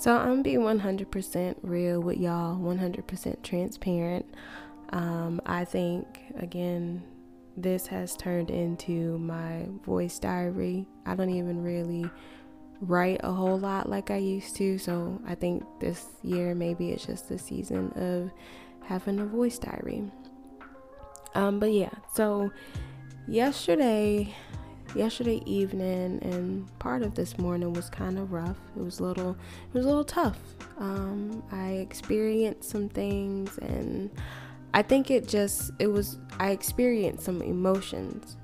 So I'm being 100% real with y'all, 100% transparent. Um, I think, again, this has turned into my voice diary. I don't even really write a whole lot like I used to. So I think this year maybe it's just the season of having a voice diary. Um, but yeah, so yesterday yesterday evening and part of this morning was kind of rough. It was a little, it was a little tough. Um, I experienced some things, and I think it just, it was, I experienced some emotions,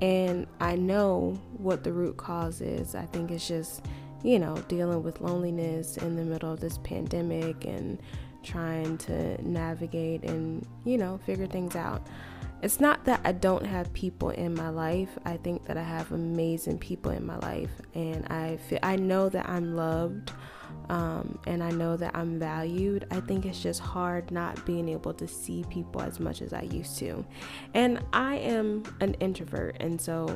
and I know what the root cause is. I think it's just, you know, dealing with loneliness in the middle of this pandemic and trying to navigate and, you know, figure things out it's not that I don't have people in my life. I think that I have amazing people in my life, and I feel I know that I'm loved, um, and I know that I'm valued. I think it's just hard not being able to see people as much as I used to, and I am an introvert, and so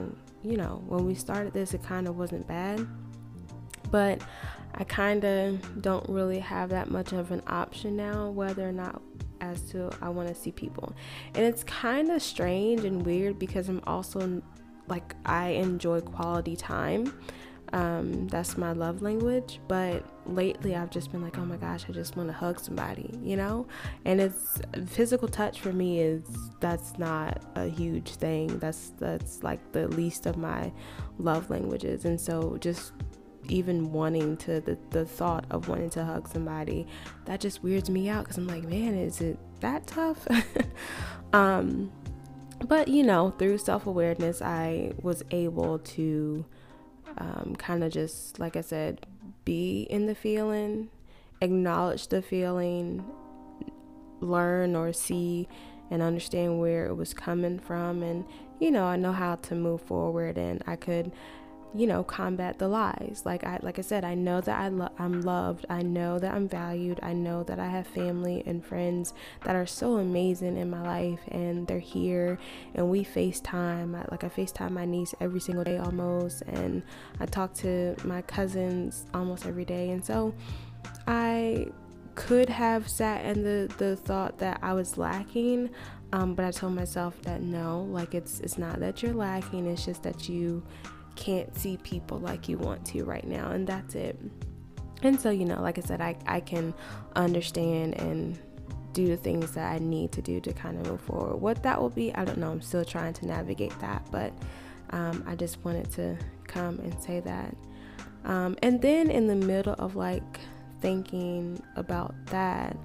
you know when we started this, it kind of wasn't bad, but I kind of don't really have that much of an option now, whether or not as to I want to see people. And it's kind of strange and weird because I'm also like I enjoy quality time. Um, that's my love language. But lately, I've just been like, oh my gosh, I just want to hug somebody, you know. And it's physical touch for me is that's not a huge thing. That's that's like the least of my love languages. And so just even wanting to the, the thought of wanting to hug somebody that just weirds me out because i'm like man is it that tough? Um but you know through self-awareness i was able to um, kind of just like i said be in the feeling acknowledge the feeling learn or see and understand where it was coming from and you know i know how to move forward and i could you know combat the lies. Like i like i said i know that I lo- i'm loved. I know that i'm valued. I know that i have family and friends that are so amazing in my life and they're here and we facetime. I, like i facetime my niece every single day almost and i talk to my cousins almost every day. And so i could have sat in the the thought that i was lacking um, but I told myself that no, like it's it's not that you're lacking. It's just that you can't see people like you want to right now, and that's it. And so, you know, like I said, I, I can understand and do the things that I need to do to kind of move forward. What that will be, I don't know. I'm still trying to navigate that, but um, I just wanted to come and say that. Um, and then in the middle of like thinking about that,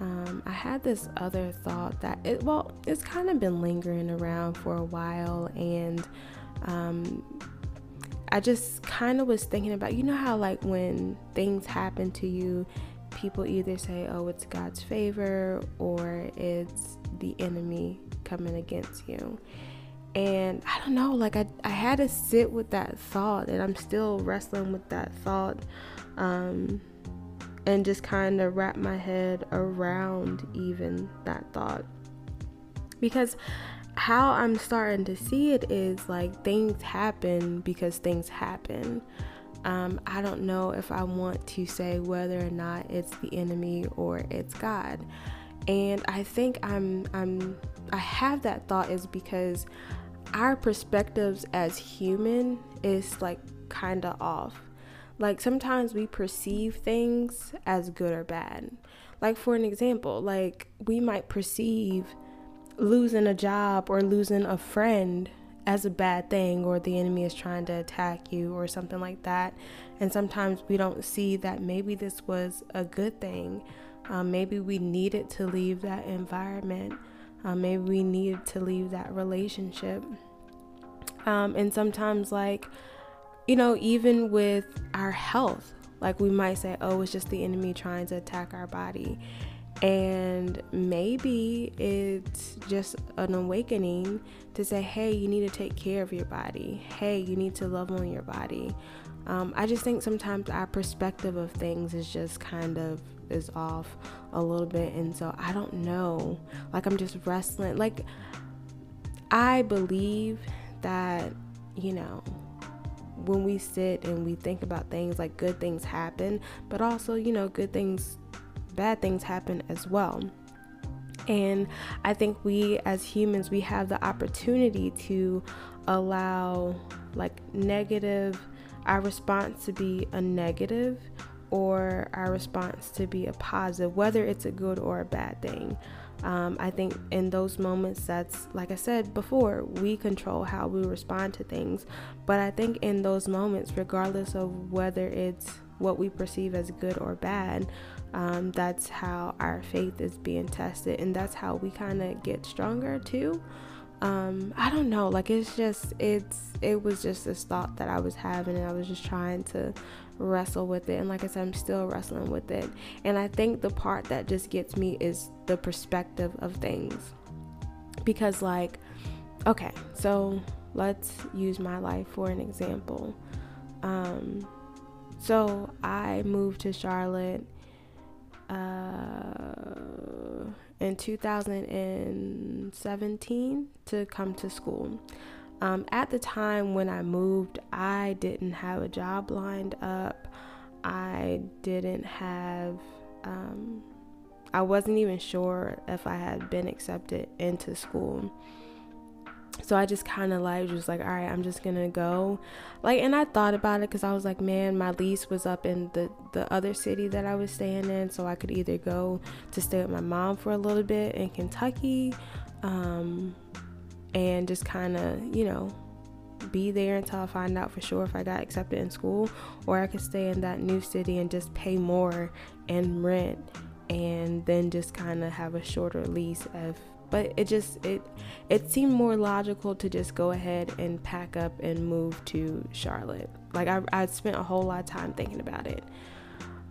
um, I had this other thought that it, well, it's kind of been lingering around for a while, and um, I just kind of was thinking about, you know, how like when things happen to you, people either say, oh, it's God's favor or it's the enemy coming against you. And I don't know, like I, I had to sit with that thought, and I'm still wrestling with that thought, um, and just kind of wrap my head around even that thought. Because how I'm starting to see it is like things happen because things happen. Um, I don't know if I want to say whether or not it's the enemy or it's God. And I think I'm I'm I have that thought is because our perspectives as human is like kind of off. Like sometimes we perceive things as good or bad. Like for an example, like we might perceive losing a job or losing a friend as a bad thing or the enemy is trying to attack you or something like that. And sometimes we don't see that maybe this was a good thing. Um, maybe we needed to leave that environment. Um, maybe we needed to leave that relationship. Um, and sometimes, like, you know, even with our health, like we might say, oh, it's just the enemy trying to attack our body. And maybe it's just an awakening to say, hey, you need to take care of your body. Hey, you need to love on your body. Um, I just think sometimes our perspective of things is just kind of is off a little bit. And so I don't know. Like I'm just wrestling. Like I believe that, you know, when we sit and we think about things like good things happen, but also, you know, good things, bad things happen as well. And I think we as humans, we have the opportunity to allow like negative, our response to be a negative or our response to be a positive, whether it's a good or a bad thing. Um, I think in those moments, that's like I said before, we control how we respond to things. But I think in those moments, regardless of whether it's what we perceive as good or bad, um, that's how our faith is being tested, and that's how we kind of get stronger too. Um, I don't know, like it's just it's it was just this thought that I was having, and I was just trying to wrestle with it. And like I said, I'm still wrestling with it. And I think the part that just gets me is the perspective of things. Because, like, okay, so let's use my life for an example. Um, so I moved to Charlotte uh, in 2017 to come to school. Um, at the time when I moved, I didn't have a job lined up. I didn't have, um, I wasn't even sure if I had been accepted into school. So I just kind of like was like, all right, I'm just gonna go, like, and I thought about it because I was like, man, my lease was up in the the other city that I was staying in, so I could either go to stay with my mom for a little bit in Kentucky, um, and just kind of, you know, be there until I find out for sure if I got accepted in school, or I could stay in that new city and just pay more and rent and then just kind of have a shorter lease if but it just it it seemed more logical to just go ahead and pack up and move to Charlotte. Like I I spent a whole lot of time thinking about it.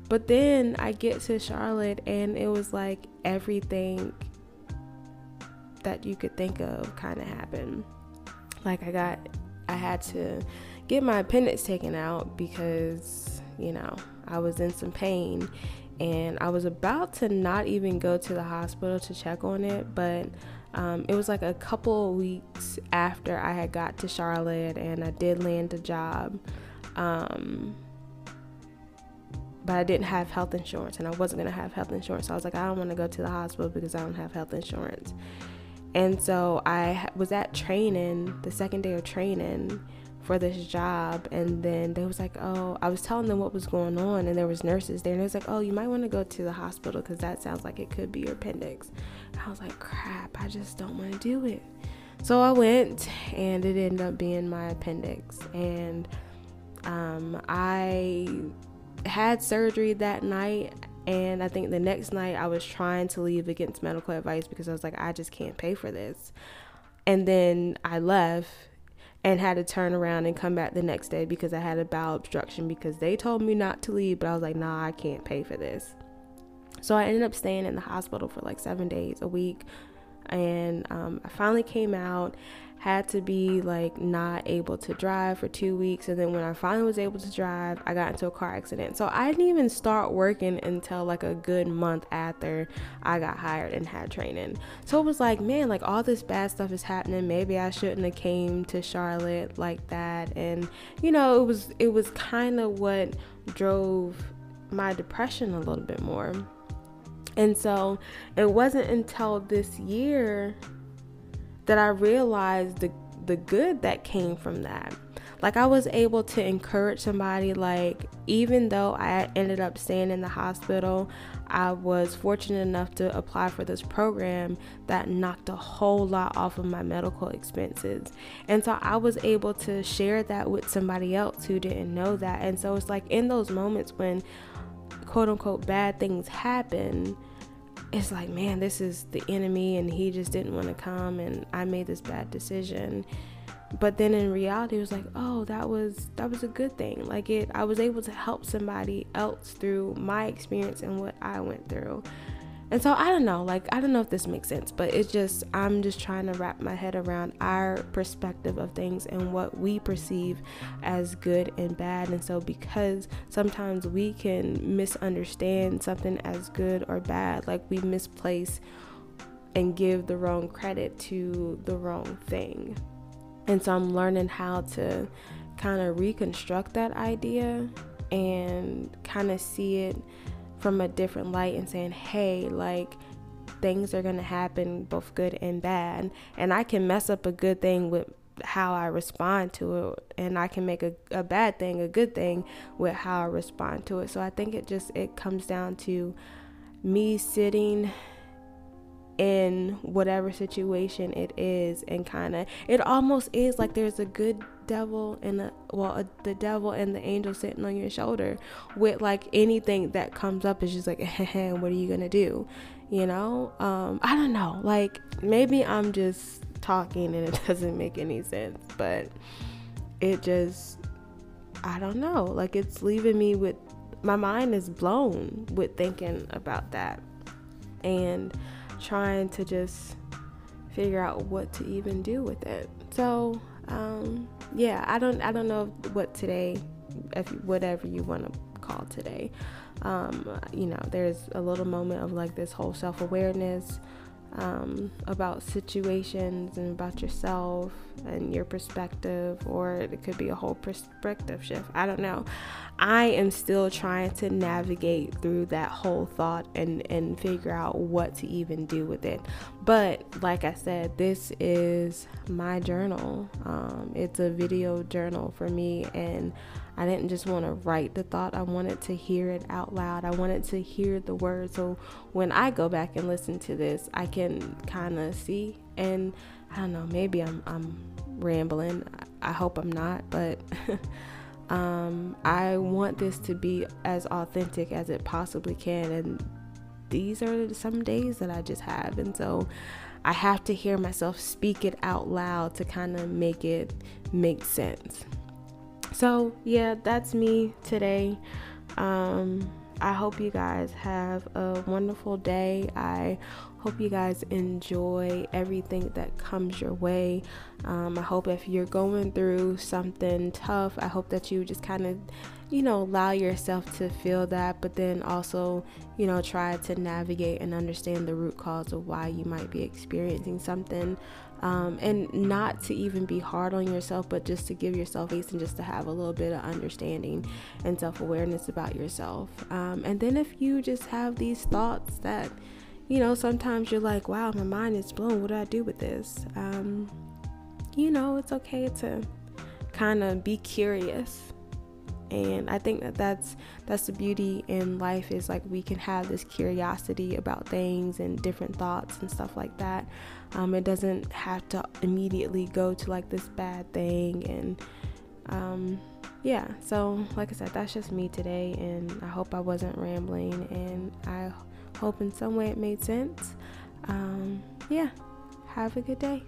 But then I get to Charlotte and it was like everything that you could think of kind of happened. Like I got, I had to get my appendix taken out because, you know, I was in some pain and I was about to not even go to the hospital to check on it, but um, it was like a couple weeks after I had got to Charlotte and I did land a job. Um, but I didn't have health insurance and I wasn't going to have health insurance. So I was like, I don't want to go to the hospital because I don't have health insurance. And so I was at training, the second day of training for this job and then they was like oh i was telling them what was going on and there was nurses there and it was like oh you might want to go to the hospital because that sounds like it could be your appendix i was like crap i just don't want to do it so i went and it ended up being my appendix and um, i had surgery that night and I think the next night I was trying to leave against medical advice because I was like, I just can't pay for this. And then I left and had to turn around and come back the next day because I had a bowel obstruction because they told me not to leave, but I was like, nah, I can't pay for this. So I ended up staying in the hospital for like seven days, a week. And um, I finally came out had to be like not able to drive for two weeks and then when i finally was able to drive i got into a car accident. So i didn't even start working until like a good month after i got hired and had training. So it was like man like all this bad stuff is happening. Maybe i shouldn't have came to charlotte like that. And you know it was it was kind of what drove my depression a little bit more. And so it wasn't until this year that I realized the the good that came from that. Like I was able to encourage somebody like even though I ended up staying in the hospital, I was fortunate enough to apply for this program that knocked a whole lot off of my medical expenses. And so I was able to share that with somebody else who didn't know that. And so it's like in those moments when quote unquote bad things happen, it's like, man, this is the enemy, and he just didn't want to come, and I made this bad decision. But then in reality, it was like, oh, that was that was a good thing. Like it, I was able to help somebody else through my experience and what I went through. And so I don't know, like I don't know if this makes sense, but it's just I'm just trying to wrap my head around our perspective of things and what we perceive as good and bad. And so because sometimes we can misunderstand something as good or bad, like we misplace and give the wrong credit to the wrong thing. And so I'm learning how to kind of reconstruct that idea and kind of see it from a different light and saying, hey, like things are going to happen, both good and bad. And I can mess up a good thing with how I respond to it and I can make a, a bad thing a good thing with how I respond to it. So I think it just it comes down to me sitting in whatever situation it is and kind of it almost is like there's a good devil and a well a, the devil and the angel sitting on your shoulder with like anything that comes up is just like what are you gonna do? You know? Um i don't know. Like maybe i'm just talking and it doesn't make any sense but it just i don't know. Like it's leaving me with my mind is blown with thinking about that. And trying to just figure out what to even do with it. So, um, yeah, I don't I don't know what today, if whatever you want to call today. Um, you know, there's a little moment of like this whole self awareness um, about situations and about yourself and your perspective, or it could be a whole perspective shift. I don't know. I am still trying to navigate through that whole thought and, and figure out what to even do with it. But like I said, this is my journal. Um, it's a video journal for me, and I didn't just want to write the thought, I wanted to hear it out loud. I wanted to hear the words. So when I go back and listen to this, I can kind of see and I don't know, maybe I'm I'm rambling. I hope I'm not, but um, I want this to be as authentic as it possibly can and these are some days that I just have and so I have to hear myself speak it out loud to kind of make it make sense. So, yeah, that's me today. Um, I hope you guys have a wonderful day. I hope you guys enjoy everything that comes your way. Um, I hope if you're going through something tough, I hope that you just kind of, you know, allow yourself to feel that, but then also, you know, try to navigate and understand the root cause of why you might be experiencing something um, and not to even be hard on yourself, but just to give yourself grace and just to have a little bit of understanding and self awareness about yourself. Um, and then if you just have these thoughts that, you know, sometimes you're like, wow, my mind is blown. What do I do with this? Um, you know, it's okay to kind of be curious and i think that that's that's the beauty in life is like we can have this curiosity about things and different thoughts and stuff like that um, it doesn't have to immediately go to like this bad thing and um, yeah so like i said that's just me today and i hope i wasn't rambling and i hope in some way it made sense. Um, yeah have a good day